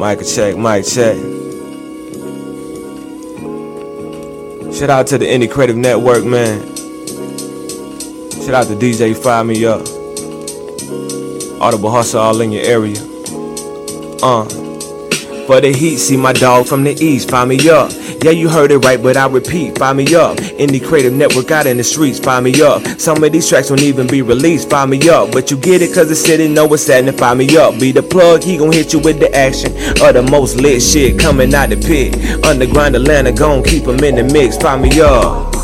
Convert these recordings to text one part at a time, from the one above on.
Mic check, mic check. Shout out to the Indie Creative Network, man. Shout out to DJ Fire Me Up. Audible Hustle all in your area. Uh. For the heat, see my dog from the east, fire me up. Yeah, you heard it right, but I repeat, fire me up. Indie Creative Network out in the streets, fire me up. Some of these tracks won't even be released, fire me up. But you get it cause the city know what's happening, fire me up. Be the plug, he gon' hit you with the action. Of the most lit shit coming out the pit. Underground Atlanta, gon' keep him in the mix, fire me up.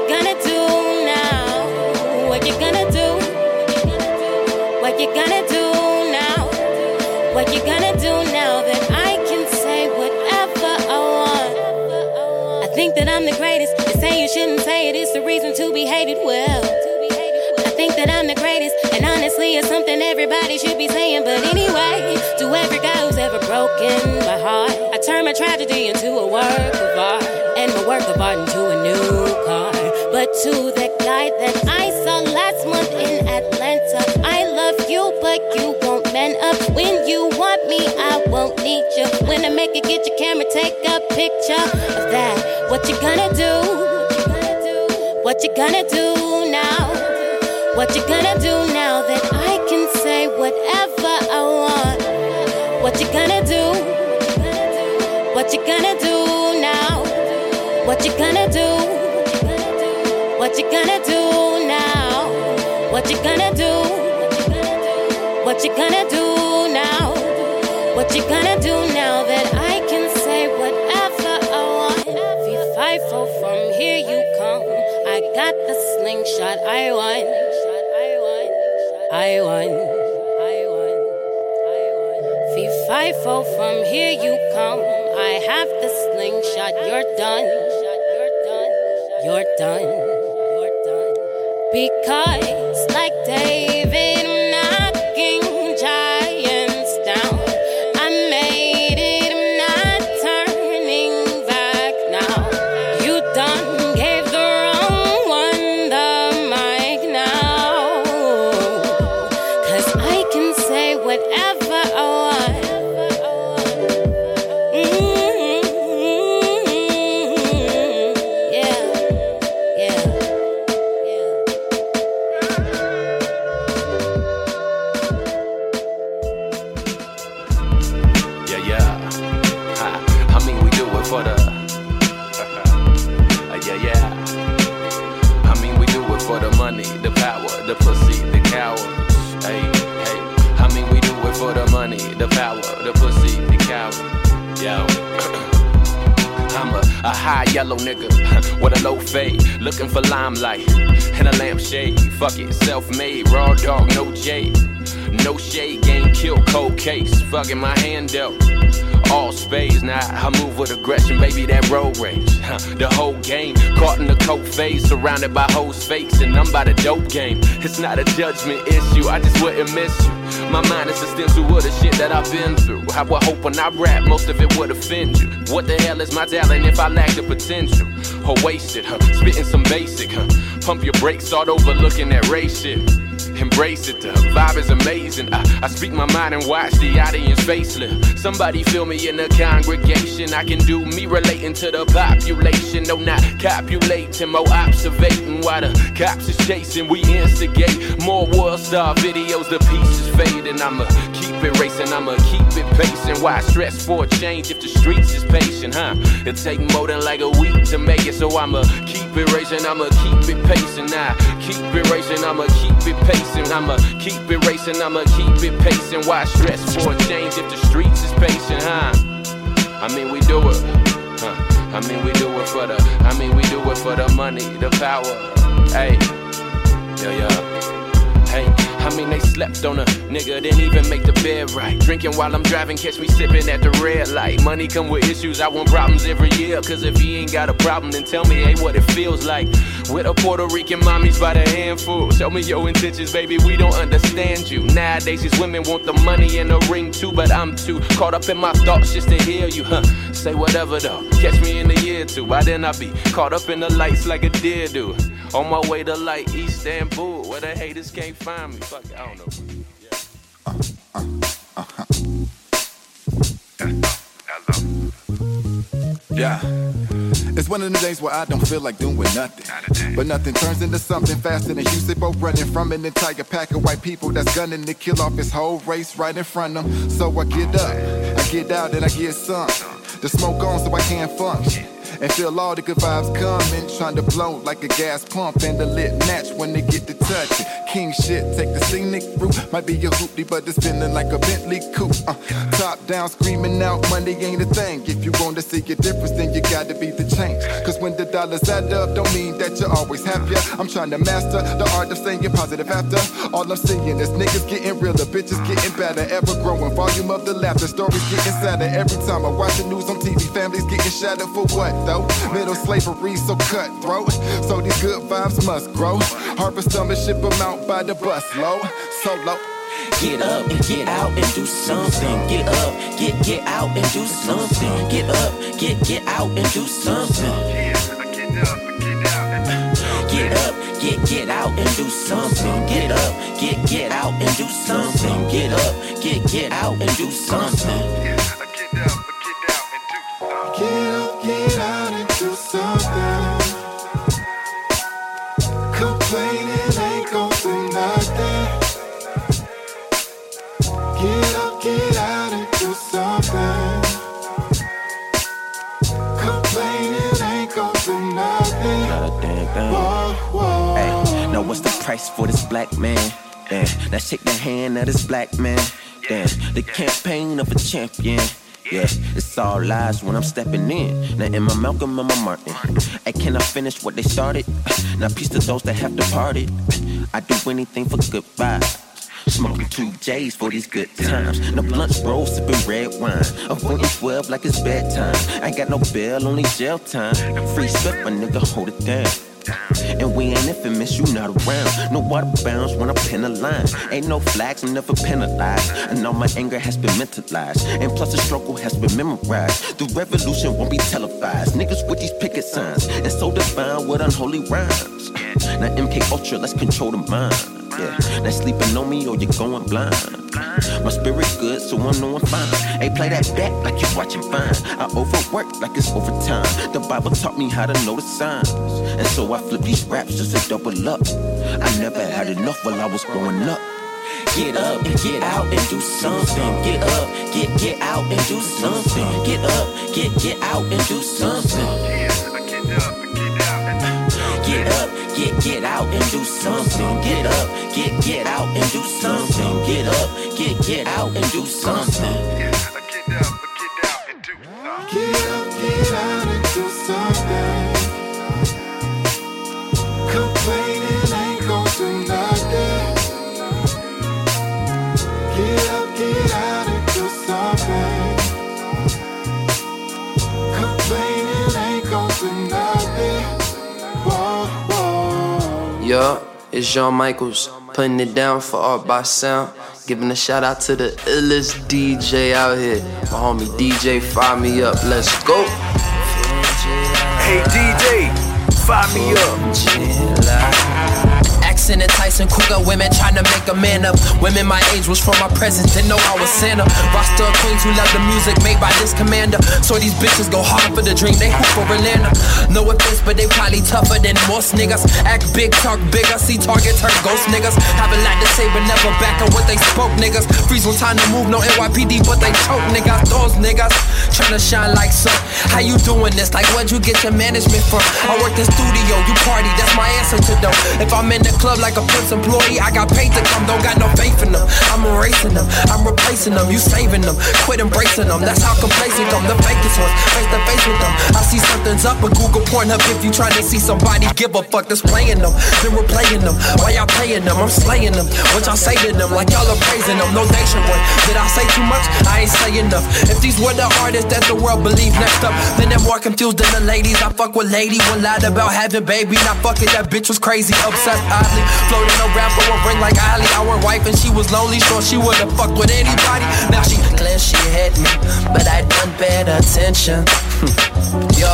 You gonna do now? What you gonna do? What you gonna do now? What you gonna do now that I can say whatever I want? I think that I'm the greatest. They say you shouldn't say it. It's the reason to be hated. Well, I think that I'm the greatest, and honestly, it's something everybody should be saying. But anyway, to every guy who's ever broken my heart, I turn my tragedy into a work of art, and my work of art into a new car. To the guy that I saw last month in Atlanta, I love you, but you won't man up. When you want me, I won't need you. When I make it, get your camera, take a picture of that. What you gonna do? What you gonna do now? What you gonna do now that I can say whatever I want? What you gonna do? What you gonna do now? What you gonna do? What you gonna do now? What you gonna do? What you gonna do now? What you gonna do now that I can say whatever I want? If you fight for from here you come. I got the slingshot. I won. I won. I won. I won. Fee fi from here you come. I have the slingshot. You're done, you're done. You're done. Because, like David, Dealt. All spades, now I move with aggression, baby, that road rage. Huh, The whole game, caught in the coke phase, surrounded by hoes fakes, and I'm by the dope game. It's not a judgment issue, I just wouldn't miss you. My mind is a stencil of the shit that I've been through. I would hope when I rap, most of it would offend you. What the hell is my talent if I lack the potential? Or wasted, huh? Spitting some basic, huh? Pump your brakes, start overlooking that race shit. Embrace it, the vibe is amazing. I, I speak my mind and watch the audience facelift. Somebody feel me in the congregation. I can do me relating to the population. No, not copulating, more observating while the cops is chasing. We instigate more world star videos. The pieces fading. I'ma keep it racing. I'ma keep it pacing. Why stress for a change if the streets is patient, huh? It take more than like a week to make it, so I'ma keep it racing. I'ma keep it pacing. Nah, keep it racing. I'ma keep it pacing. I'ma keep it racing. I'ma keep it pacing. Why stress for a change if the streets is patient, huh? I mean, we do it. Huh. I mean, we do it for the. I mean, we do it for the money, the power. Hey, yeah, yeah. I mean, they slept on a nigga, didn't even make the bed right. Drinking while I'm driving, catch me sipping at the red light. Money come with issues, I want problems every year. Cause if he ain't got a problem, then tell me, hey, what it feels like. With a Puerto Rican mommies by the handful. Tell me your intentions, baby, we don't understand you. Nowadays, these women want the money and the ring too, but I'm too caught up in my thoughts just to hear you, huh? Say whatever though, catch me in a year or two. Why then I be caught up in the lights like a deer do? On my way to like East Istanbul, where the haters can't find me. Fuck, it, I don't know. Yeah. It's one of the days where I don't feel like doing nothing. But nothing turns into something faster than Usain Bolt running from an entire pack of white people that's gunning to kill off his whole race right in front of them. So I get up, I get out, and I get some. The smoke on so I can't function. And feel all the good vibes coming, trying to blow like a gas pump and the lit match when they get to touch it. King shit, take the scenic route. Might be a hoopty, but it's feeling like a Bentley coupe. Uh, top down, screaming out, money ain't a thing. If you want to see a difference, then you gotta be the change. Cause when the dollars add up, don't mean that you're always happier. I'm trying to master the art of saying positive after. All I'm seeing is niggas getting realer, bitches getting better, ever growing. Volume of the laughter, stories getting sadder. Every time I watch the news on TV, families getting shattered for what though? Middle slavery so cutthroat. So these good vibes must grow. Harvest them and ship them out by the bus low. Solo. Get up and get out and do something. Get up, get get out and do something. Get up, get get out and do something. Get up, get get out and do something. Get up, get get out and do something. Get up, get get out and do something. Get up, get price for this black man? Damn, now shake the hand of this black man. Damn, the campaign of a champion. Yeah, it's all lies when I'm stepping in. Now am I Malcolm, am I Martin? Hey, can I finish what they started? Now peace to those that have departed. I do anything for good vibes. Smoking two J's for these good times. No blunt roll, sipping red wine. Avoiding 12 like it's bedtime. Ain't got no bail, only jail time. Free spit, my nigga, hold it down. And we ain't infamous, you not around. No water bounds when I pin a line. Ain't no flags, I'm never penalized. And all my anger has been mentalized. And plus the struggle has been memorized. The revolution won't be televised. Niggas with these picket signs. And so divine with unholy rhymes. Now MK Ultra, let's control the mind. Yeah, now sleeping on me or you're going blind. My spirit good, so I know I'm fine. Hey, play that back like you're watching fine. I overwork like it's overtime. The Bible taught me how to know the signs. And so I flip these raps just to double up. I never had enough while I was growing up. Get up and get out and do something. Get up, get get out and do something. Get up, get get out and do something. Get up, get get out and do something. Get up, get get out and do something. Get up, get get out and do something. Get up, get Yup, it's John Michaels. putting it down for Art by Sound. Giving a shout out to the illest DJ out here. My homie DJ, fire me up. Let's go. Hey DJ, fire me up. Accent enticing cougar women trying to make a man up. Women my age was from my presence, didn't know I was Santa. Roster of queens who love the music made by this commander. So these bitches go hard for the dream, they hoop for Atlanta. No offense, but they probably tougher than most niggas. Act big, talk bigger, see target, turn ghost niggas. Have a lot to say, but never back on what they spoke, niggas. Freeze on time to move, no NYPD, but they choke niggas. Those niggas trying to shine like sun. How you doing this? Like, where'd you get your management from? I work in studio, you party, that's my answer to them. If I'm in the club like a Prince employee, I got paid to come, don't got no faith in them. I'm erasing them, I'm replacing them, you saving them. Quit embracing them, that's how complacent come. The fakest ones, face to face with them. I see something's up, but Google Pornhub if you trying to see somebody give a fuck that's playing them. Then we're playing them. Why y'all playing them? I'm slaying them. What y'all say to them? Like y'all are praising them. No nation boy. Did I say too much? I ain't say enough. If these were the artists that the world believe next up, then they're more confused than the ladies. I fuck with lady, one lied about having baby. Not fucking that bitch was crazy, obsessed oddly. Floating around for a ring like Ali. Our wife and she was lonely, sure she would've fucked with anybody. Now she glad she had me, but I done bad attention. Yo,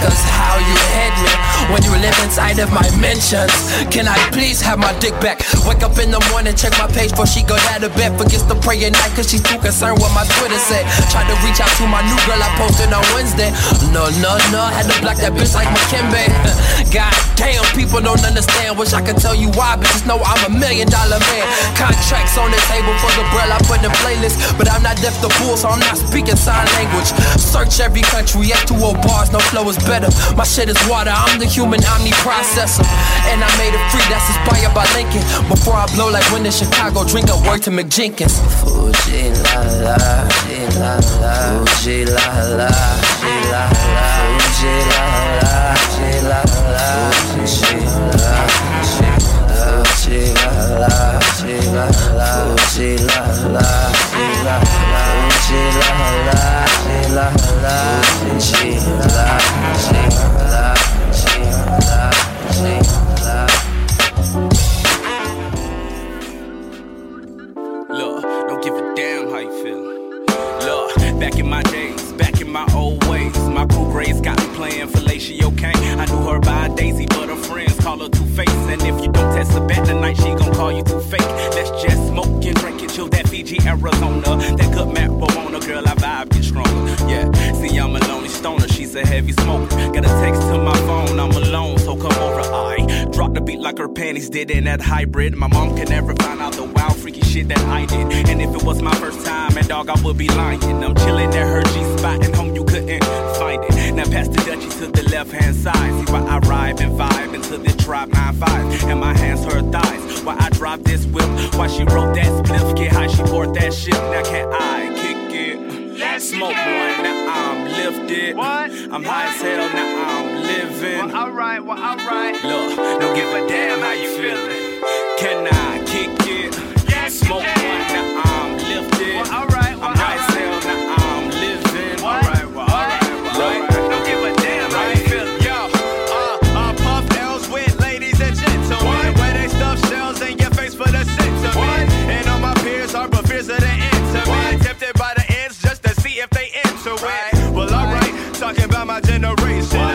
cause how you had me when you live inside of my mentions. Can I please have my dick back? Wake up in the morning, check my page before she go down to bed. Forgets to pray at night cause she's too concerned what my Twitter said. Tried to reach out to my new girl I posted on Wednesday. No, no, no, had to block that bitch like McKinley. God damn, people don't understand. Wish I could tell you why, but just know I'm a million dollar man. Contracts on the table for the bread I put in playlist. But I'm not deaf to fools, so I'm not speaking sign language. Search every country, F2O bars, no flow is better. My shit is water, I'm the human omniprocessor. And I made it free, that's inspired by Lincoln. Before I blow like when in Chicago, drink a word to McJenkins. Fuji la la, la la, Fuji la la, la la, Fuji la la, la la, Fuji la Fuji la la, Fuji la la, Fuji la la, Fuji la la, Fuji la, Fuji la, Fuji la, Fuji la. Look, don't give a damn how you feel. Look, back in my days, back in my old ways, my crew grades got me playing fellatio Kane. I knew her by Daisy, but her friends call her Two Face. And if you test her back tonight, she gon' call you Two Fake. Let's just smoke and drink and chill that Fiji, Arizona. That good marijuana, girl, I vibe get stronger. Yeah, see, I'm a lonely stoner, she's a heavy smoker. Got a text to my phone, I'm alone, so come over. I drop the beat like her panties did in that hybrid. My mom can never find out the wild, freaky shit that I did. And if it was my first time, and dog, I would be lying. I'm chilling at her G spot, and home couldn't find it. Now pass the Dutchie to the left hand side. See why I ride and vibe into the drop 9-5. And my hands her thighs. Why I drop this whip. Why she wrote that spliff. Get high, she poured that shit. Now can I kick it? Let's Smoke one, now I'm lifted. What? I'm high as hell, now I'm living. Well, alright, well, alright. Look, don't give a damn how you feeling. Can I kick it? Yes, Three generation.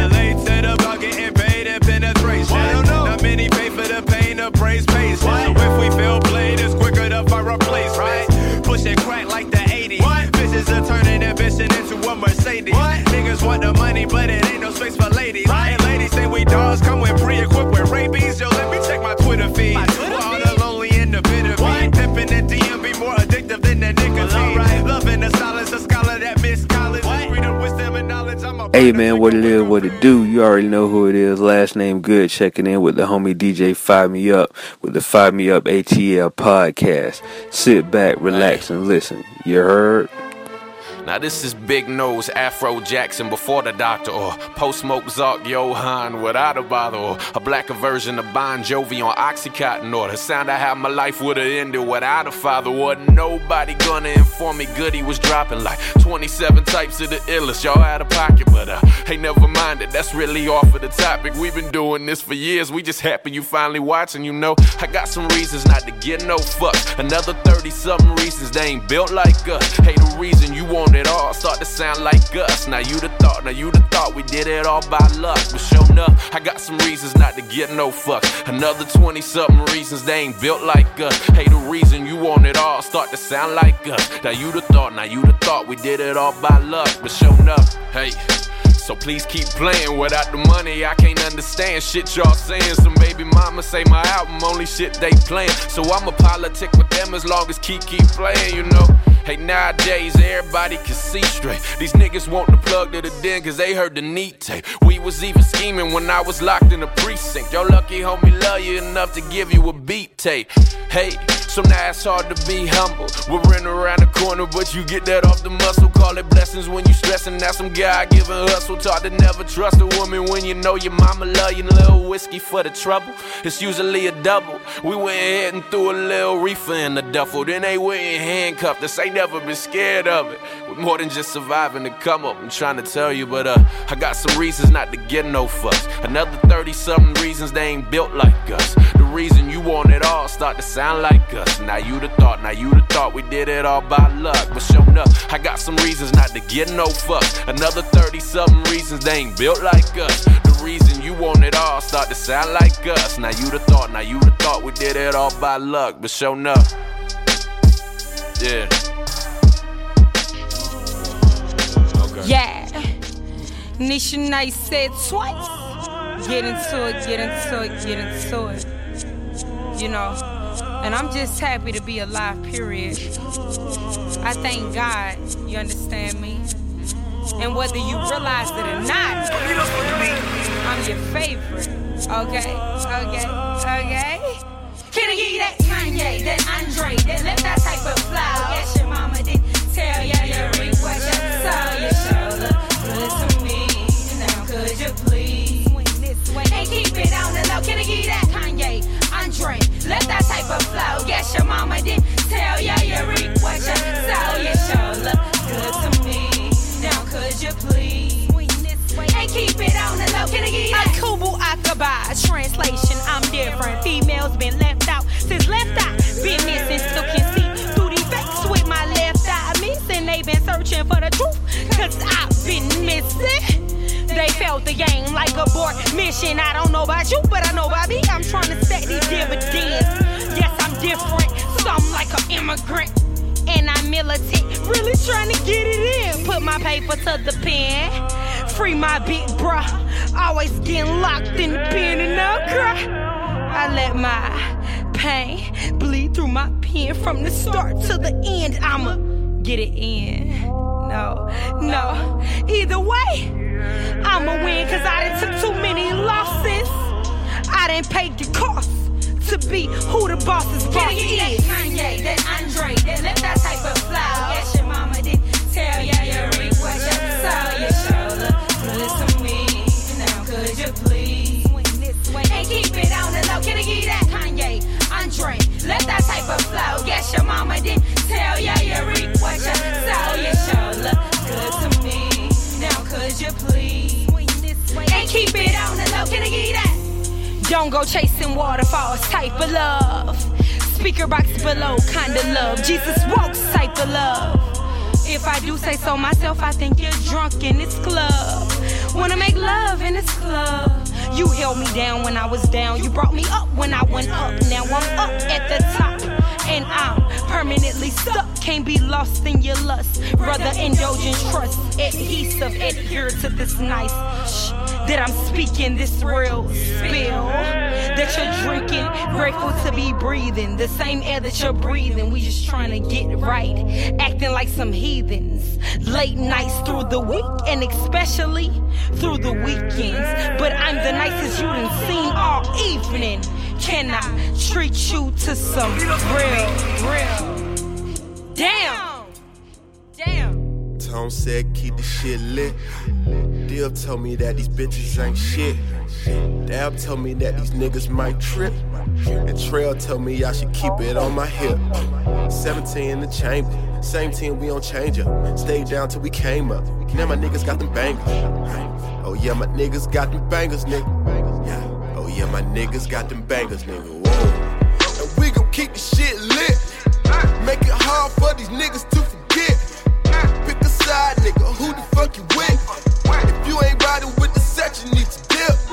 Hey man, what it is, what it do? You already know who it is. Last name good. Checking in with the homie DJ Fire Me Up with the Fire Me Up ATL podcast. Sit back, relax, and listen. You heard? Now this is Big Nose Afro Jackson before the doctor, or Post Smoke Zark Johan without a bother, or a blacker version of Bon Jovi on Oxycontin, or the sound I had my life would have ended without a father. Wasn't nobody gonna inform me Goody was dropping like 27 types of the illest. Y'all out of pocket, but uh, hey, never mind it. That's really off of the topic. We've been doing this for years. We just happy you finally watching. You know, I got some reasons not to get no fucks. Another 30 something reasons they ain't built like us. Hey, the reason you want it all start to sound like us. Now you the thought, now you the thought we did it all by luck. But sure enough, I got some reasons not to get no fucks. Another 20 something reasons they ain't built like us. Hey, the reason you want it all start to sound like us. Now you the thought, now you the thought we did it all by luck. But sure enough, hey. So please keep playing. Without the money, I can't understand shit y'all saying. Some baby mama say my album only shit they playing. So I'ma politic with them as long as keep keep playing, you know. Hey, nowadays everybody can see straight. These niggas want the plug to the den cause they heard the neat tape. We was even scheming when I was locked in a precinct. Your lucky homie love you enough to give you a beat tape. Hey, so now it's hard to be humble. We're running around the corner, but you get that off the muscle. Call it blessings when you stressing. That's some God given hustle. Taught to never trust a woman when you know your mama love you. Little whiskey for the trouble. It's usually a double. We went ahead and threw a little reefer in the duffel. Then they went and handcuffed us. Ain't never been scared of it. We're more than just surviving the come up. I'm trying to tell you, but uh, I got some reasons not to get no fucks. Another 30 something reasons they ain't built like us. The reason you want it all start to sound like us. Now you the thought, now you the thought we did it all by luck. But sure enough, I got some reasons not to get no fucks. Another 30 something reasons they ain't built like us. The reason you want it all start to sound like us. Now you the thought, now you the thought we did it all by luck. But sure enough, yeah. Okay. Yeah. Nisha Nice said twice. Get into it, get into it, get into it. You know, and I'm just happy to be alive, period. I thank God, you understand me? And whether you realize it or not, I'm your favorite. Okay, okay, okay. Can I give you that Kanye, that Andre, that let that type of flow? Yes, your mama did tell ya you reap what you sow. You sure look good to me. Now could you please and keep it on the low? Can I give that Andre, let that type of flow? Yes, your mama did tell ya you reap what you sow. You sure look good to me. Now could you please and keep it on the low? Can I you that? Akubu Akaba, translation, I'm different. Females been left out since left eye. Been missing, still can see through these defects with my left eye. Missing, they been searching for the truth. Cause I've been missing. They failed the game like a board mission. I don't know about you, but I know about me. I'm trying to stack these dividends. Yes, I'm different. Some like an immigrant. And I'm militant, really trying to get it in. Put my paper to the pen. Free my big bruh. Always getting locked in the pen and uh, I'll cry. I let my pain bleed through my pen from the start to the end. I'ma get it in. No, no. Either way, I'ma win cause I done took too many losses. I didn't pay the cost to be who the boss's boss is. That Kanye, that Andre, that let that type of flow. Yes, your mama did tell ya you reap what you sow. You sure look good to me. Now could you please and keep it on the low? Can I you that Kanye, Andre, let that type of flow. Yes, your mama did tell ya you reap what you sow. You sure look good to me. Now could you please and keep it on the low? Can I you that? Don't go chasing waterfalls, type of love. Speaker box below, kind of love. Jesus walks, type of love. If I do say so myself, I think you're drunk in this club. Wanna make love in this club. You held me down when I was down. You brought me up when I went up. Now I'm up at the top. And I'm permanently stuck, can't be lost in your lust. Brother, indulgence, trust, adhesive, adhere to this nice shh that I'm speaking this real spill that you're drinking. Grateful to be breathing the same air that you're breathing. We just trying to get right, acting like some heathens. Late nights through the week and especially through the weekends. But I'm the nicest you done seen all evening. Can I treat you to some real, real? Damn! Damn! Tom said keep the shit lit. Dib told me that these bitches ain't shit. Dab told me that these niggas might trip. And Trail told me I should keep it on my hip. 17 in the chamber. Same team, we don't change up. Stayed down till we came up. Now my niggas got them bangers. Oh yeah, my niggas got them bangers, nigga. Yeah. Oh my niggas got them bangers, nigga. Whoa. And we gon' keep the shit lit. Make it hard for these niggas to forget. Pick a side, nigga. Who the fuck you with? If you ain't riding with the set, you need to dip.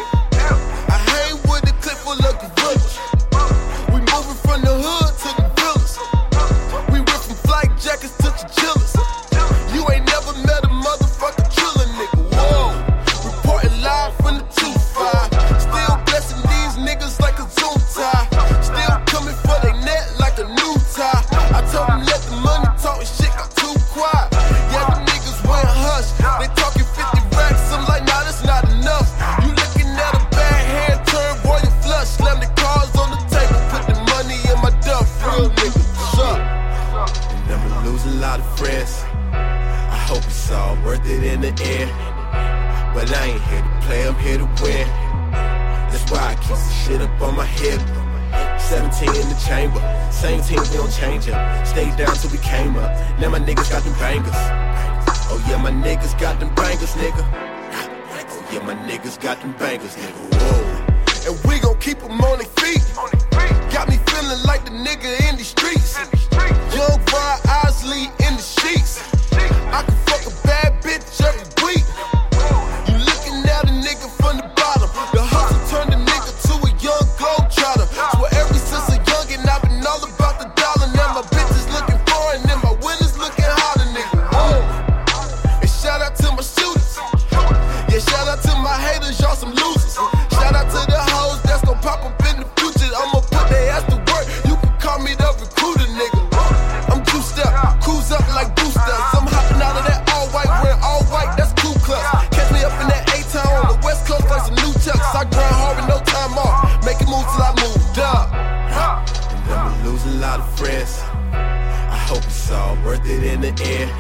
The end.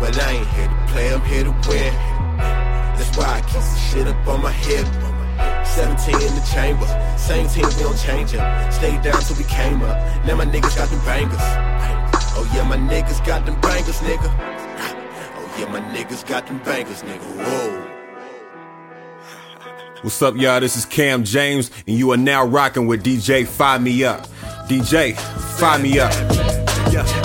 But I ain't here to play, I'm here to win. That's why I keep some shit up on my hip. 17 in the chamber, same team, we don't change up. Stayed down till we came up. Now my niggas got them bangers. Oh yeah, my niggas got them bangers, nigga. Oh yeah, my niggas got them bangers, nigga. Whoa. What's up, y'all? This is Cam James, and you are now rocking with DJ Fire Me Up. DJ, Fire Me Up.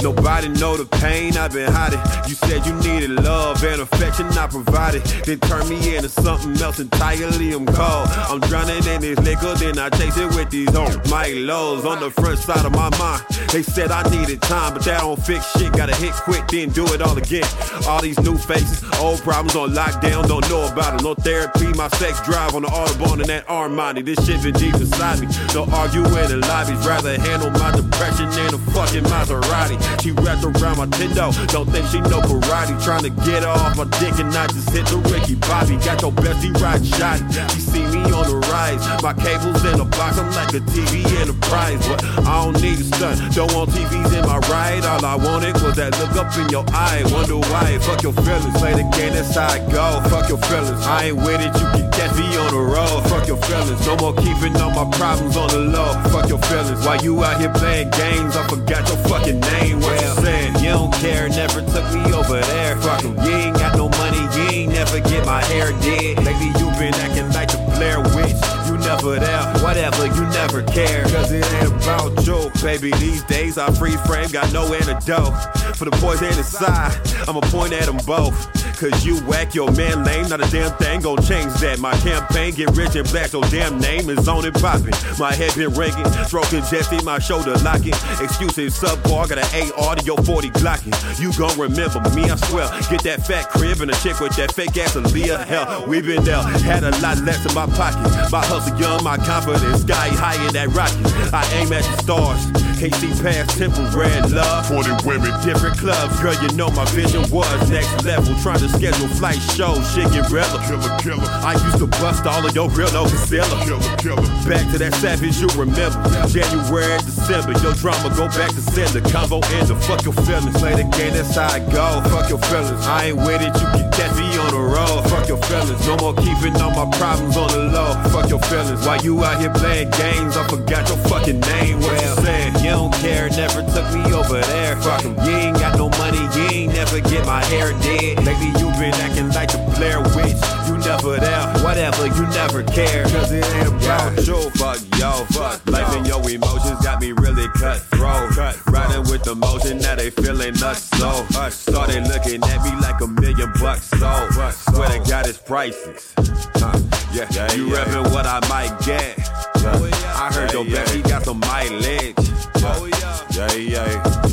Nobody know the pain I've been hiding. You said you needed love and affection, I provided. Then turn me into something else entirely. I'm cold. I'm drowning in this liquor, then I chase it with these on my lows on the front side of my mind. They said I needed time, but that don't fix shit. Gotta hit quick, then do it all again. All these new faces, old problems on lockdown, don't know about it. No therapy, my sex drive on the Autobahn and that Armani. This shit been deep inside me. No arguing in lobbies, rather handle my depression than a fucking Maserati. She wrapped around my Tindo, don't think she know karate. Trying to get her off my dick and I just hit the Ricky Bobby. Got your bestie right shot. She see me on the rise. My cables in a box, I'm like a TV enterprise. But I don't need a stunt, don't want TVs in my ride. All I wanted was that look up in your eye. Wonder why, fuck your feelings. Play the game, that's how I go. Fuck your feelings. I ain't with it, you can catch me on the road. Fuck your feelings. No more keeping all my problems on the low. Fuck your feelings. Why you out here playing games, I forgot your fucking name. You saying? You don't care, never took me over there. Fuck 'em. You ain't got no money, you ain't never get my hair did. Lately you been acting like the Blair Witch. You never there, whatever, you never care. Cause it ain't about you, baby. These days I free frame, got no antidote. For the boys inside, I'ma point at them both. Cause you whack your man lame. Not a damn thing gon' change that. My campaign get rich and black, so damn name is on and poppin'. My head been ringing, throat congested, my shoulder locking. Excuses subpar, got an AR to your 40 blocking. You gon' remember me, I swear. Get that fat crib and a chick with that fake ass Aaliyah. Hell, we been there, had a lot less in my pocket. My hustle young, my confidence sky high in that rocket. I aim at the stars. Can't see past temple, red love. 40 women, different clubs. Girl, you know my vision was next level. Trying to schedule flight shows, shit get realer. Killer, killer. I used to bust all of your real no concealer. Killer, killer. Back to that savage you remember. January, December, your drama go back to sender. Combo end fuck your feelings. Play the game, that's how I go. Fuck your feelings. I ain't with it, you can catch me on the road. Fuck your feelings. No more keeping all my problems on the low. Fuck your feelings. While you out here playing games, I forgot your fucking name. What you saying? You don't care, never took me over there. Fuck 'em. You ain't got no money, you ain't never get my hair did. Lately you been acting like the Blair Witch. You never there, whatever, you never care. Cause it ain't about you. Fuck yo, fuck life and your emotions got me really cutthroat. Riding with the motion, now they feeling us so. Started looking at me like a million bucks so. Swear to God, it's priceless. Huh. Yeah, yeah, you reppin' what I might get. Yeah. Oh, I heard your baby got some mileage. yeah Yeah, yeah,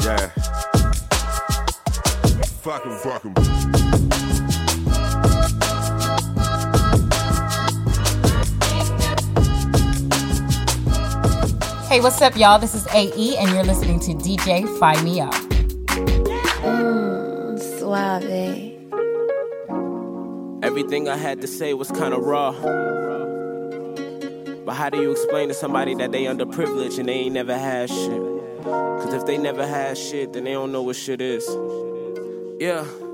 yeah. Fuck 'em, fuck 'em. Hey, what's up, y'all? This is AE, and you're listening to DJ Fire Me Up. Mm, suave. Everything I had to say was kind of raw. But how do you explain to somebody that they underprivileged and they ain't never had shit? Cause if they never had shit, then they don't know what shit is. Yeah.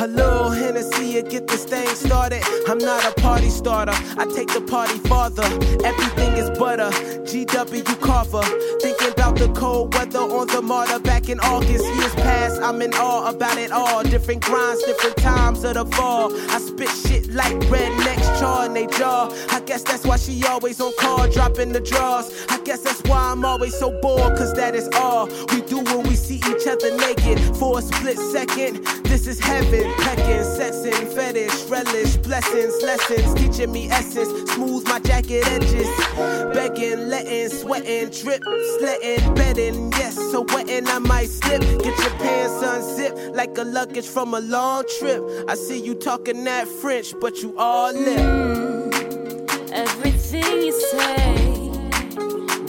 A little Hennessy to get this thing started. I'm not a party starter. I take the party farther. Everything is butter. GW Carver. Thinking about the cold weather on the martyr back in August. Years past, I'm in awe about it all. Different grinds, different times of the fall. I spit shit like rednecks char in they jaw. I guess that's why she always on call, dropping the draws. I guess that's why I'm always so bored, cause that is all we do when we see each other naked. For a split second, this is heaven. Pecking, sexing, fetish, relish, blessings, lessons, teaching me essence. Smooth my jacket edges. Begging, letting, sweating, drip, slitting, bedding. Yes, so wetting, I might slip. Get your pants unzipped like a luggage from a long trip. I see you talking that French, but you all lip. Mm, everything you say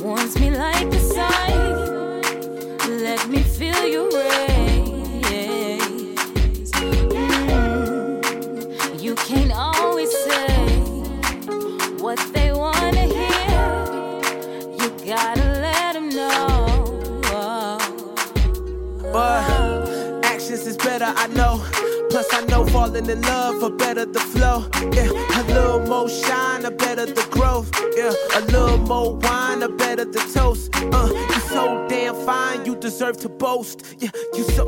warms me like the sun. Let me feel your rays. You can't always say what they wanna hear. You gotta let them know. But actions is better, I know. Plus, I know falling in love, a better the flow. Yeah, a little more shine, a better the growth. Yeah, a little more wine, a better the toast. Uh, you so damn fine, you deserve to boast. Yeah, you so,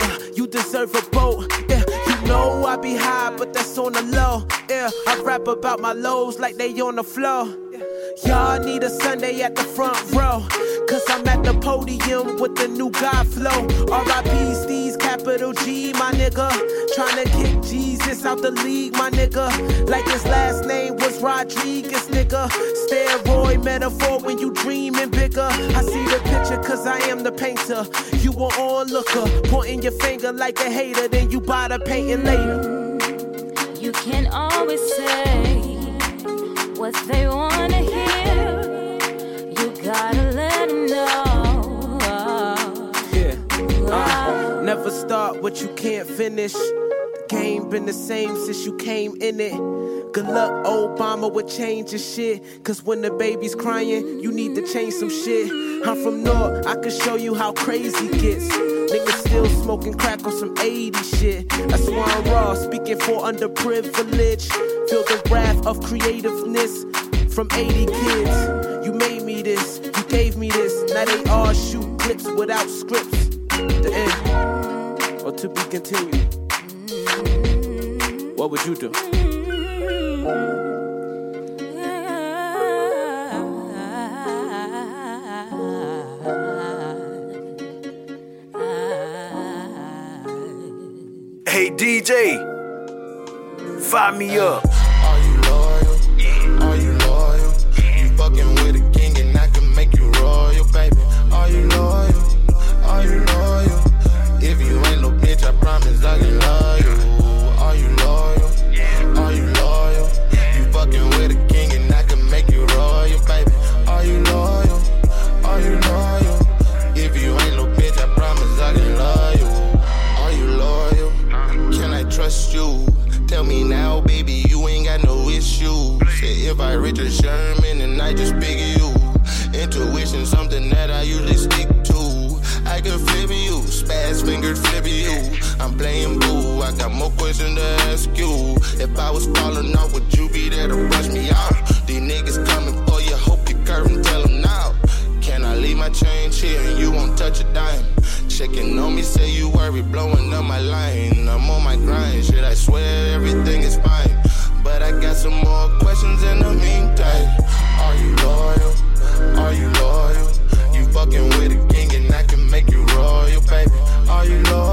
uh, you deserve a boat. Yeah, know I be high, but that's on the low. Yeah, I rap about my lows like they on the floor. Y'all need a Sunday at the front row. Cause I'm at the podium with the new God flow. RIP Steve's capital G, my nigga. Tryna kick Jesus out the league, my nigga. Like his last name was Rodriguez, nigga. Steroid metaphor when you dreaming bigger. I see the picture cause I am the painter. You an onlooker, pointing your finger like a hater, then you buy the painting later. You can't always say what they wanna hear. Uh, never start what you can't finish. Game been the same since you came in it. Good luck, Obama, with changing shit. Cause when the baby's crying, you need to change some shit. I'm from North, I can show you how crazy gets. Niggas still smoking crack on some 80 shit. That's why I'm raw, speaking for underprivileged. Feel the wrath of creativeness from 80 kids. You made me this, you gave me this. Now they all shoot clips without scripts. The end. Or to be continued. What would you do? Hey DJ, fire me up. Promise I can love you. Are you loyal? Are you loyal? You fucking with a king and I can make you royal, baby. Are you loyal? Are you loyal? If you ain't no bitch, I promise I can love you. Are you loyal? Can I trust you? Tell me now, baby, you ain't got no issues. Say if I Richard Sherman and I just pick you. Intuition, something that I usually stick to. I can flip you, spaz fingered flip you. I'm playing boo, I got more questions to ask you. If I was falling off, would you be there to brush me off? These niggas coming for you, hope you curve and tell them now. Can I leave my change here and you won't touch a dime? Checking on me, say you worry, blowing up my line. I'm on my grind, shit, I swear everything is fine. But I got some more questions in the meantime. Are you loyal? Are you loyal? You fucking with a king and I can make you royal, baby. Are you loyal?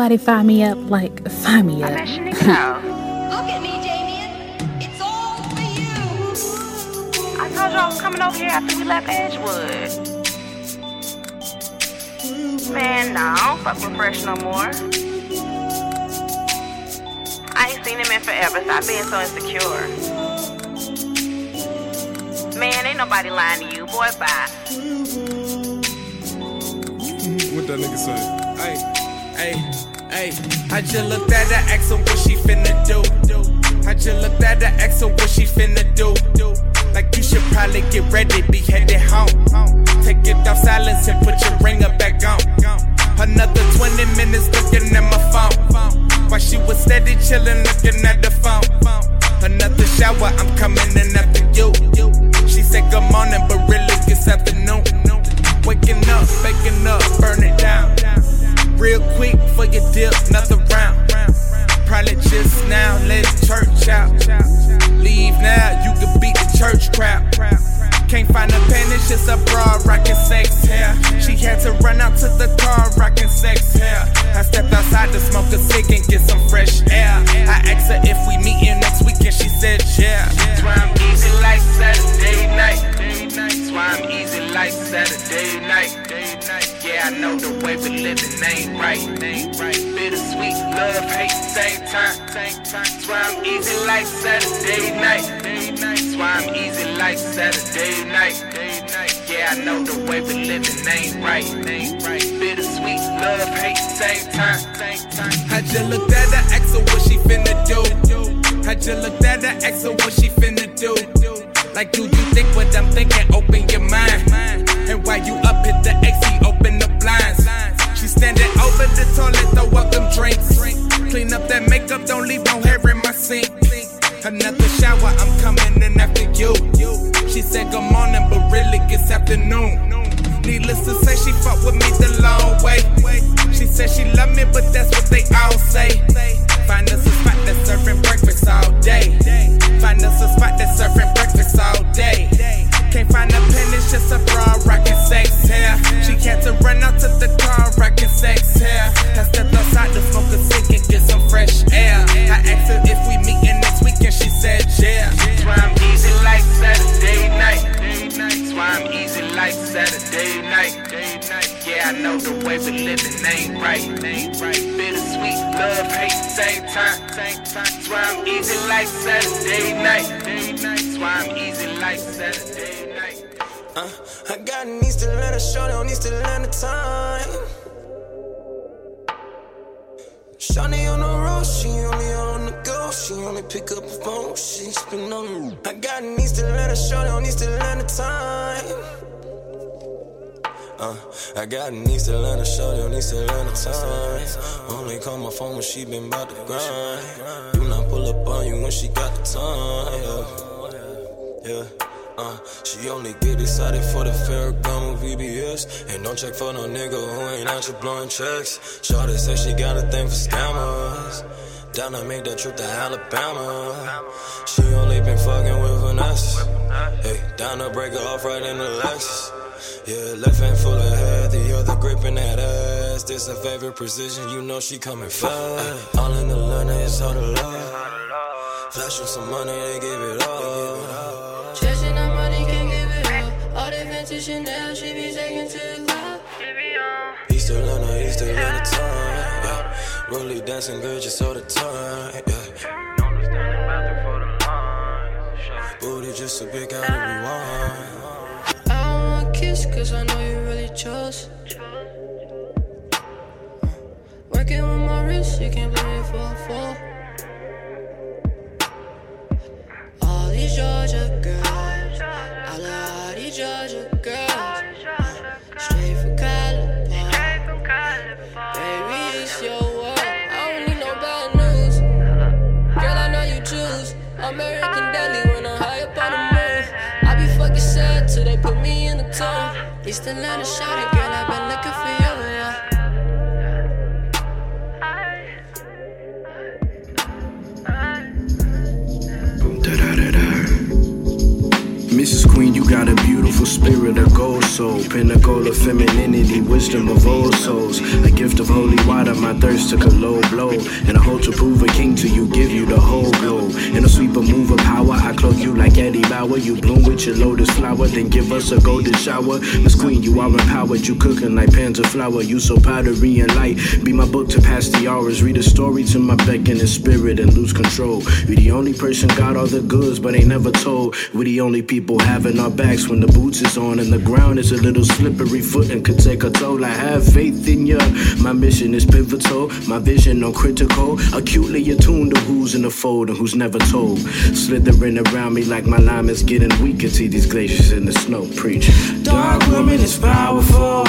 Nobody fire me up like fire me up. I told you I was coming over here after we left Edgewood. Man, no, I don't fuck with Fresh no more. I ain't seen him in forever, so I've been so insecure. Man, ain't nobody lying to you. Boy, bye. What that nigga say? Hey, hey, hey. I just looked at her, asked her what she finna do. I just looked at her, asked her what she finna do. Like you should probably get ready, be headed home. Take it off silence and put your ringer back on. Another 20 minutes looking at my hate, time. That's why I'm easy like Saturday night. That's why I'm easy like Saturday night. Uh, I got an East Atlanta shorty on East Atlanta time. Shawty on the road, she only on the go. She only pick up the phone, she spin on the roof. I got an East Atlanta shorty on East Atlanta time. Uh, I got an East Atlanta shorty to learn Atlanta time. Only call my phone when she been about to grind. Do not pull up on you when she got the time. Yeah. yeah. Uh, she only get excited for the Farragon VBS. And don't check for no nigga who ain't out here blowing checks. Shawty say she got a thing for scammers. Down to make that trip to Alabama. She only been fucking with Vanessa. Hey, down to break her off right in the Lexus. Yeah, left hand full of head, the other gripping that ass. This a favorite precision, you know she coming fast. All in the line, it's all the love. Flash with some money, they give it up. Chasing that money, can't give it up. All the fancy Chanel, she be taking to the club. East Atlanta, East Atlanta time. Yeah, really dancing good just all the time. Yeah. A big out of rewind. I don't want kiss, cause I know you really chose. Working with my wrist, you can't blame me for a fall. Shawty, girl, I've been looking for you. Mrs. Queen, you got a beautiful spirit, a gold soul, pinnacle of femininity, wisdom of old souls, a gift of holy water. My thirst took a low blow, and I hope to prove a king to you, give you the whole globe. In a sweeper move of power, I clothe you like Eddie Bauer. You bloom with your lotus flower, then give us a golden shower. Miss Queen, you are empowered, you cooking like pans of flour. You so powdery and light. Be my book to pass the hours, read a story to my beckoning spirit and lose control. We the only person got all the goods, but ain't never told. We the only people having our backs when the boots is on and the ground is a little slippery foot and could take a toll. I have faith in ya. My mission is pivotal, my vision on critical. Acutely attuned to who's in the fold and who's never told. Slithering around me like my lime is getting weak and see these glaciers in the snow. Preach. Dark woman is powerful.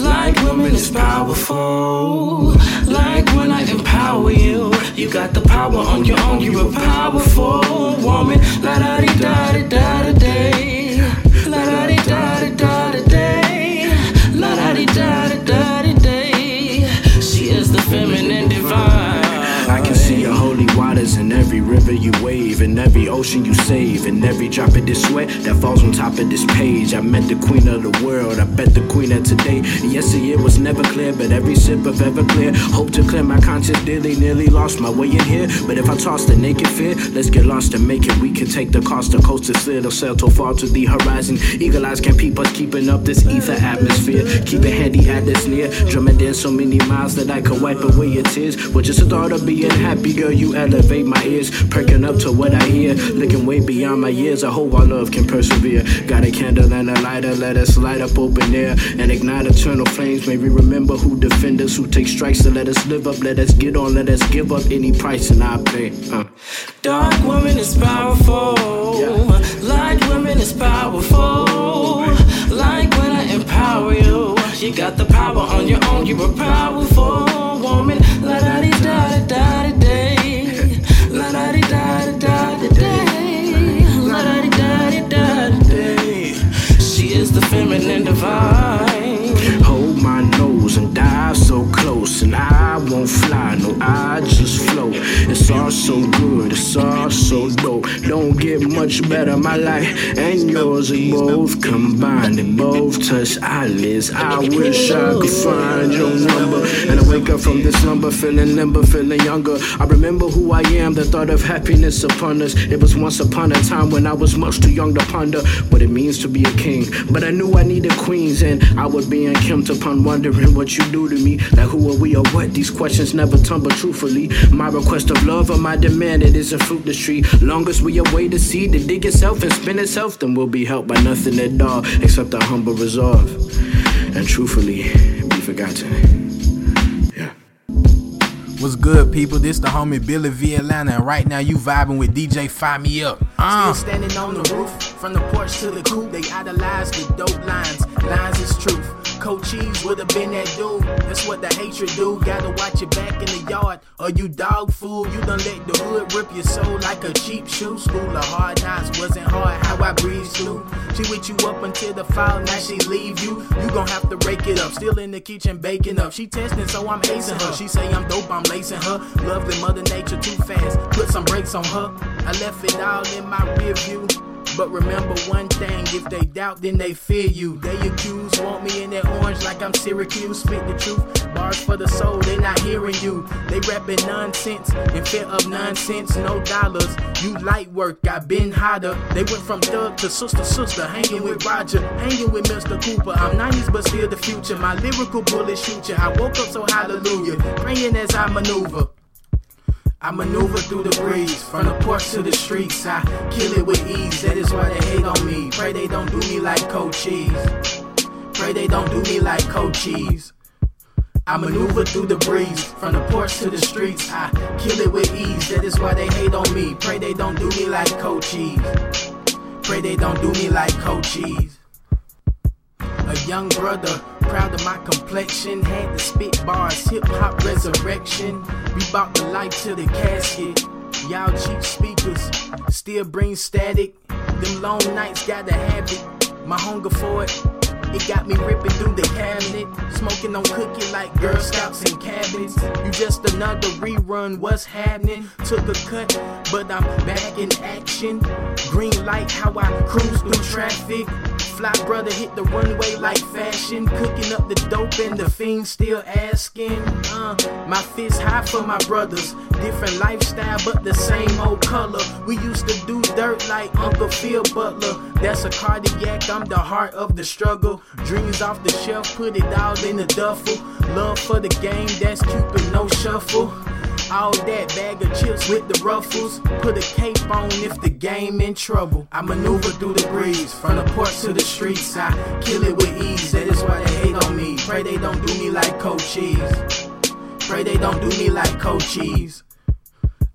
Light woman is powerful. Like when I empower you, you got the power on your own. You're a powerful woman. La da di da di da da day. Holy waters in every river you wave, in every ocean you save, in every drop of this sweat that falls on top of this page. I met the queen of the world, I bet the queen of today. Yes, the year was never clear, but every sip of Everclear. Hope to clear my conscience daily, nearly lost my way in here. But if I toss the naked fear, let's get lost and make it. We can take the coast to coast to slid or sail too far to the horizon. Eagle eyes can't peep us keeping up this ether atmosphere. Keep it handy at this near. Drumming in so many miles that I could wipe away your tears. With just a thought of being happy, girl, you elevate my ears. Perking up to what I hear. Looking way beyond my years. I hope our love can persevere. Got a candle and a lighter, let us light up open air and ignite eternal flames. May we remember who defend us, who take strikes to let us live up. Let us get on, let us give up any price and I pay. Uh. Dark woman is powerful. Light woman is powerful. Like when I empower you, you got the power on your own. You're a powerful woman. The divine. So close, and I won't fly, no, I just float. It's all so good, it's all so dope. Don't get much better. My life and yours are both combined. They both touch eyelids. I wish I could find your number. And I wake up from this slumber feeling limber, feeling younger. I remember who I am, the thought of happiness upon us. It was once upon a time when I was much too young to ponder what it means to be a king. But I knew I needed queens, and I would be unkempt upon wondering what you do to me. Like who are we or what? These questions never tumble truthfully. My request of love or my demand, it isn't fruitless tree. Long as we await the seed to dig itself and spin itself, then we'll be helped by nothing at all except our humble resolve. And truthfully, be forgotten. Yeah What's good, people? This the homie Billy V Atlanta, and right now you vibing with DJ Fire Me Up. Uh. Still standing on the roof, from the porch to the coop, they idolize the dope lines. Lines is truth. Cheese would have been that dude. That's what the hatred do. Gotta watch your back in the yard, or you dog fool. You done let the hood rip your soul like a cheap shoe. School of hard knocks wasn't hard. How I breeze through. She with you up until the fall. Now she leave you. You gon' have to rake it up. Still in the kitchen baking up. She testing, so I'm acing her. She say I'm dope, I'm lacing her. Lovely Mother Nature too fast. Put some brakes on her. I left it all in my rear view. But remember one thing, if they doubt, then they fear you. They accuse, want me in that orange like I'm Syracuse. Spit the truth, bars for the soul, they not hearing you. They rapping nonsense, in fear of nonsense, no dollars. You light work, I been hotter. They went from thug to sister, sister, hanging with Roger, hanging with Mr. Cooper. I'm 90s, but still the future. My lyrical bullet shoot you. I woke up so hallelujah, praying as I maneuver. I maneuver through the breeze, from the porch to the streets. I kill it with ease, that is why they hate on me. Pray they don't do me like Cold. Pray they don't do me like Cold. I maneuver through the breeze, from the porch to the streets. I kill it with ease, that is why they hate on me. Pray they don't do me like Cold. Pray they don't do me like Cold. A young brother, proud of my complexion, had to spit bars, hip hop resurrection. We bought the life to the casket. Y'all cheap speakers still bring static. Them long nights gotta have it. My hunger for it, it got me ripping through the cabinet. Smoking on cookie like Girl Scouts and cabinets. You just another rerun, what's happening? Took a cut, but I'm back in action. Green light, how I cruise through traffic. Fly brother hit the runway like fashion. Cooking up the dope and the fiends still asking. Uh, my fist high for my brothers. Different lifestyle, but the same old color. We used to do dirt like Uncle Phil Butler. That's a cardiac, I'm the heart of the struggle. Dreams off the shelf, put it all in the duffel. Love for the game, that's Cupid, no shuffle. All that bag of chips with the ruffles. Put a cape on if the game in trouble. I maneuver through the breeze, from the porch to the streets. I kill it with ease, that is why they hate on me. Pray they don't do me like Cold Cheese. Pray they don't do me like Cold Cheese.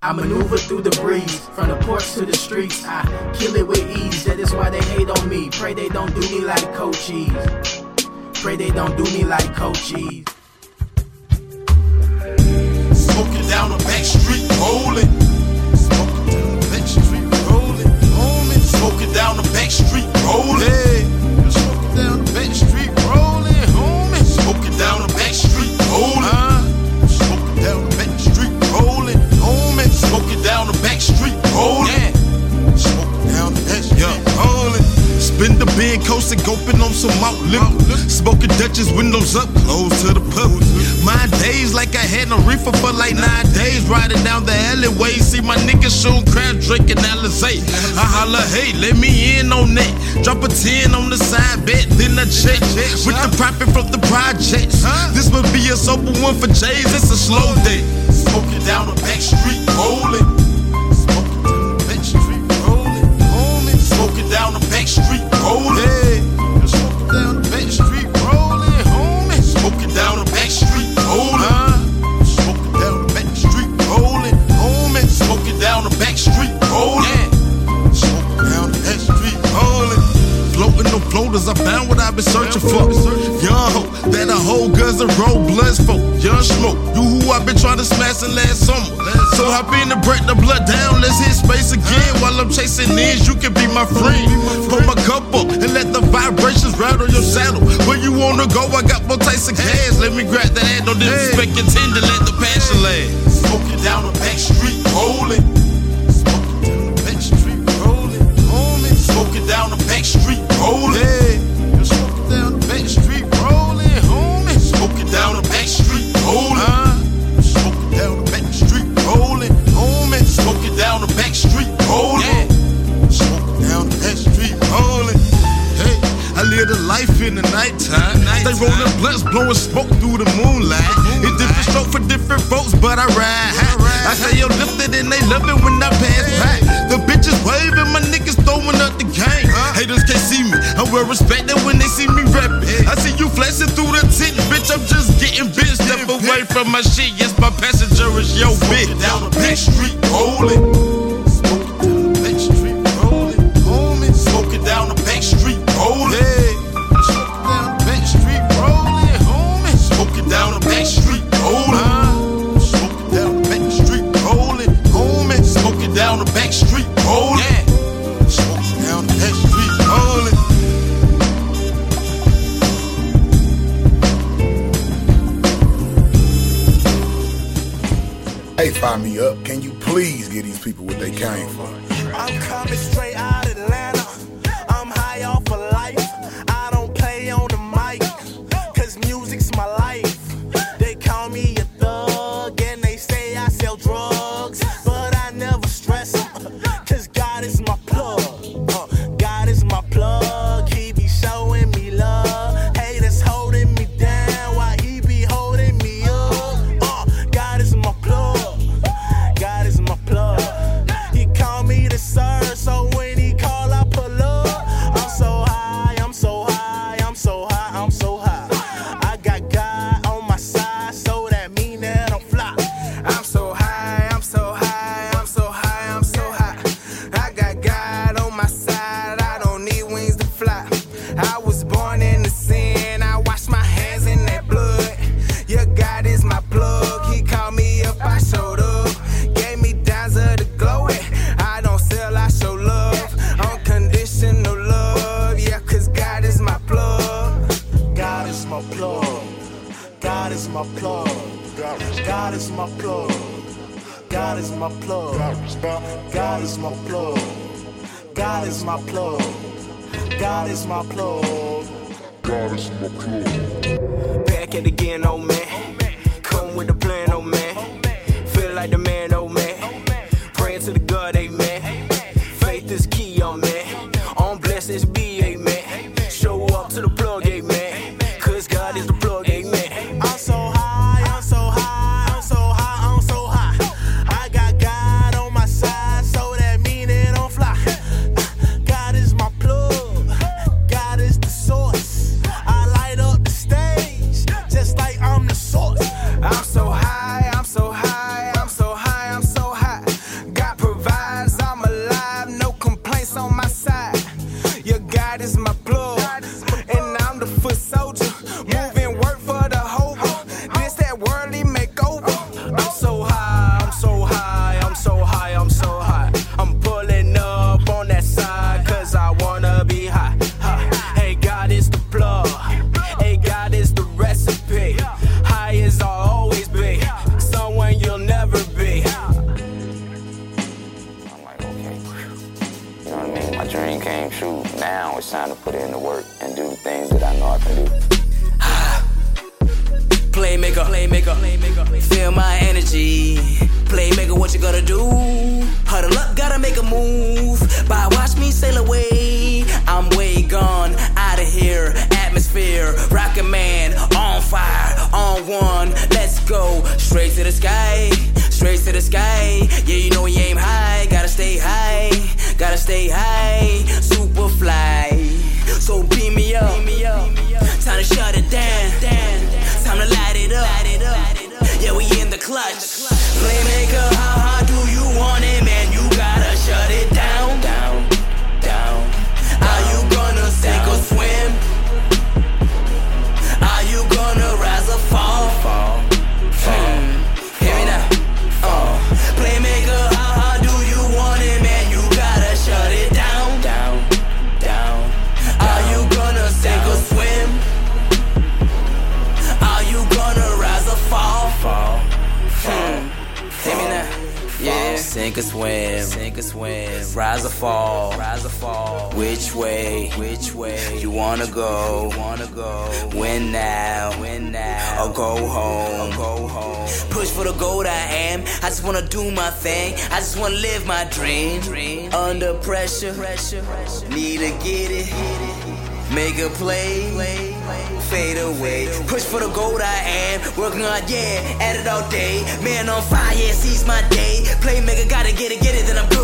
I maneuver through the breeze, from the porch to the streets. I kill it with ease, that is why they hate on me. Pray they don't do me like Cold Cheese. Pray they don't do me like Cold Cheese. Smoking down the back street, rolling. Smoking down the back street, rolling. Smoking down the back street, rolling. Spin the big coast and goping on some out liquor. Smoking Dutchess, windows up, close to the public. My days like I had no reefer for like nine days. Riding down the alleyway, see my niggas shooting crab, drinking Alizé. I holla, hey, let me in on that. Drop a 10 on the side bet, then I check. With the profit from the projects. This would be a sober one for J's, it's a slow day. Smoking down the back street, rolling. Down the back street, rolling. Smoking I found what I've been searching for. Young hoe, that a whole guns and roll bloods for. Young smoke, you who I've been trying to smash in last summer. So hop in to break the blood down, let's hit space again. While I'm chasing ends, you can be my friend. Pull my cup up and let the vibrations rattle your saddle. Where you wanna go, I got more taste of gas. Let me grab that don't disrespect your tender, let the passion last. Smoking down the back street, back street rolling. Hey, you smoking down the back street rolling, homie. Smoking down the back street rolling. Uh-huh. Uh, smoking down the back street rolling, homie. Smoking down the back street rolling. Yeah. Smoking down the back street rolling. Hey, I live the life in the nighttime. nighttime. They rolling blunts, blowing smoke through the moonlight. moonlight. It's different stroke for different folks, but I ride. I, ride. I say yo lifted and they love it when I pass hey. by. The bitches waving, my niggas throwing up the Haters can't see me. I wear respect them when they see me rapping. I see you flashing through the tent, bitch. I'm just getting bitch. Step away from my shit. Yes, my passenger is your bitch. Down the bitch street, rolling. plug. God is my plug. God is my plug. Back at again, oh man. Come with the plan Under pressure, need to get it. Make a play, fade away. Push for the gold I am, working on, yeah, at it all day. Man on fire, yeah, seize my day. Playmaker, gotta get it, get it, then I'm good.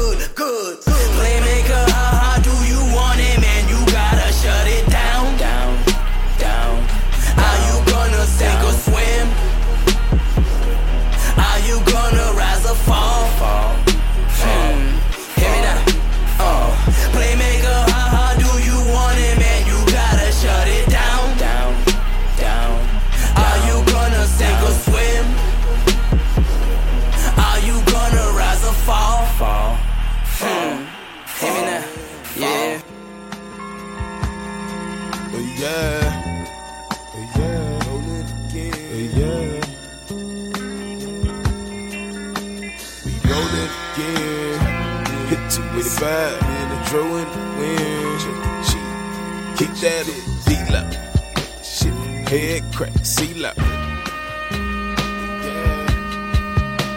Yeah. Yeah. Roll it again. Yeah. We roll it again. Hit 285 in the draw in the wind. Kick that D-Lo. Shit, head crack, C-Lo.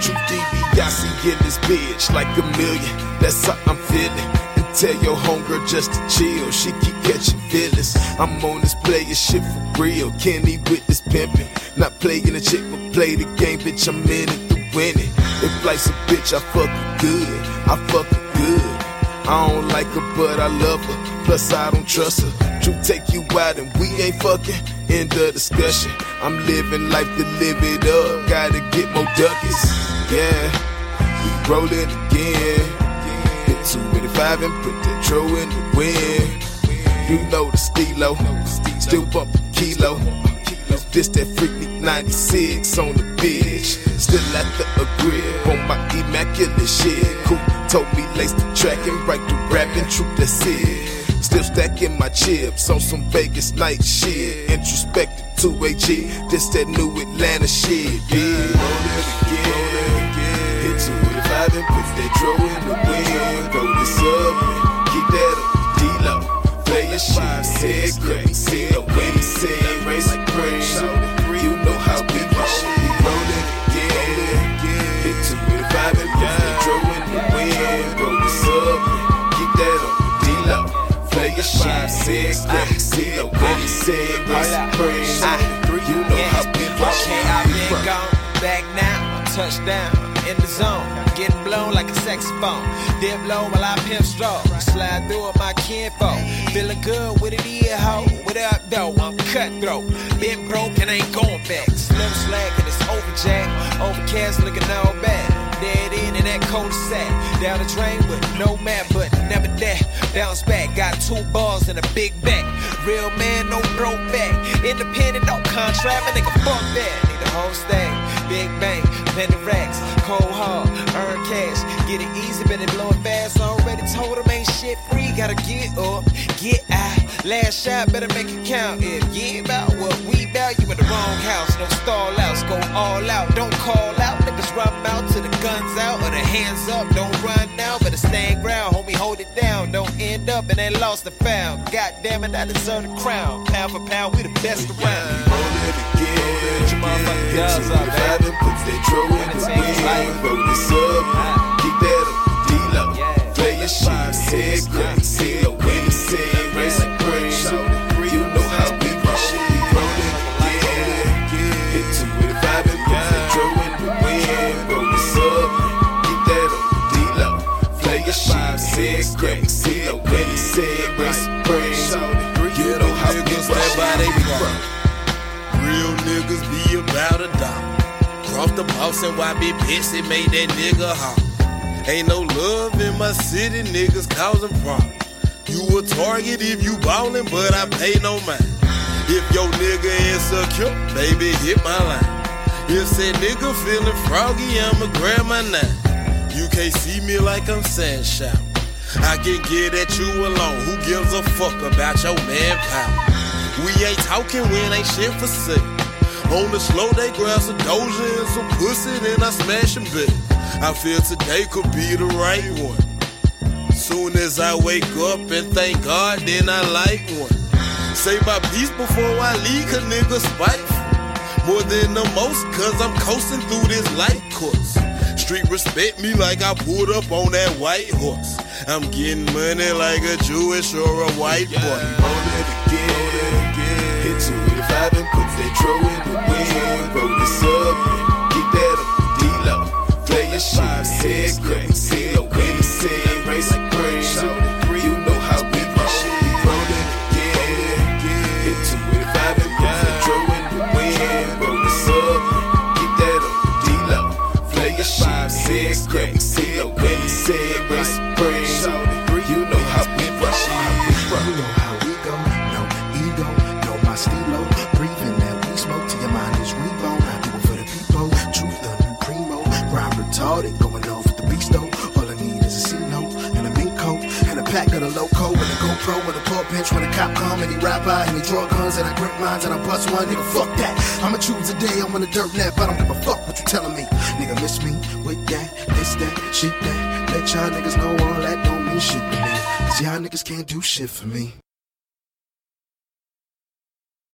True DiBiase in this bitch like a million. That's how I'm feeling. Tell your homegirl just to chill. She keep catching feelings. I'm on this player shit for real. Kenny with this pimping. Not playing a chick, but play the game, bitch. I'm in it to win it. If life's a bitch, I fuck her good. I fuck her good. I don't like her, but I love her. Plus, I don't trust her. True, take you out and we ain't fucking. End of discussion. I'm living life to live it up. Gotta get more ducats. Yeah, we rollin' again. Hit 285 and put that dro in the wind. You know the stilo. Still bump a kilo. This that freaky 96 on the bitch. Still at the grip on my immaculate shit. Cool, told me lace the track and write the rapping truth, that's it. Still stacking my chips on some Vegas night shit. Introspective 2AG, this that new Atlanta shit. Yeah, roll it again. Hit 285 put that dro in the wind. Roll this up and keep that up. D-Lo, play your shit. Said crack, said he said race like brain. You know how we roll. We roll it again. Hit 285 and put that dro in the wind. Roll this up and keep that up. D-Lo, play your shit. Said crack, said he said race like brain. You know how we roll. Okay, I've been gone, back now, touchdown, in the zone, getting blown like a saxophone. Dip low while I pimp straw, slide through with my kinfolk. Feeling good with it, ear hoe. Without though, I'm cutthroat. Been broke and ain't going back. Slim slack and it's overjack. Overcast looking all bad. Dead in in that cold sack. Down the drain with no map, but never that. Bounce back, got two balls and a big back. Real man, no broke back. Independent, no contract, my nigga, fuck that. The whole stack. Big bang, plenty racks, cold hard, earn cash. Get it easy, but it blowing fast. Already told him shit free. Gotta get up, get out. Last shot, better make it count. If you ain't about what we about, you in the wrong house. No stall outs, go all out. Don't call out, niggas run out to the guns out or the hands up. Don't run now, better stand ground. Homie, hold it down. Don't end up and then lost the found. God damn it, I deserve the crown. Pound for pound, we the best around. Roll it again. Your motherfucking guns up, man. Put dro in the wind. Roll this up. Your shit. Said crack. Said when he said race like brain. You know how we roll. We roll it again. Hit 285 and put that dro in the wind. Roll this up. Keep that up. D-Lo. Play your shit. Said crack. When he said race like brain. You know how we roll. Real niggas be about a dollar. Cross the boss and why be pissed it made that nigga hop. Ain't no love in my city, niggas causing problems. You a target if you ballin', but I pay no mind. If your nigga insecure, baby, hit my line. If that nigga feeling froggy, I'ma grab my nine. You can't see me like I'm sunshine. I can get at you alone. Who gives a fuck about your manpower? We ain't talking when ain't shit for sale. On the slow, they grab some doja and some pussy, then I smash them bit. I feel today could be the right one. Soon as I wake up and thank God, then I like one. Say my piece before I leave, cause niggas spiteful. More than the most, cause I'm coasting through this light course. Street respect me like I pulled up on that white horse. I'm getting money like a Jewish or a white boy. Roll it again. Hit 285 five and put that dro in the wind. Roll this up, Shit, CeeLo when he say race like a loco and a GoPro and a park bench when a cop come and he rap by and he draw guns and I grip mines and I bust one. Nigga, fuck that. I'ma choose a day I'm on the dirt net, but I don't give a fuck what you telling me. Nigga, miss me with that, this that, shit that. Let y'all niggas know all that don't mean shit to me. Cause y'all niggas can't do shit for me.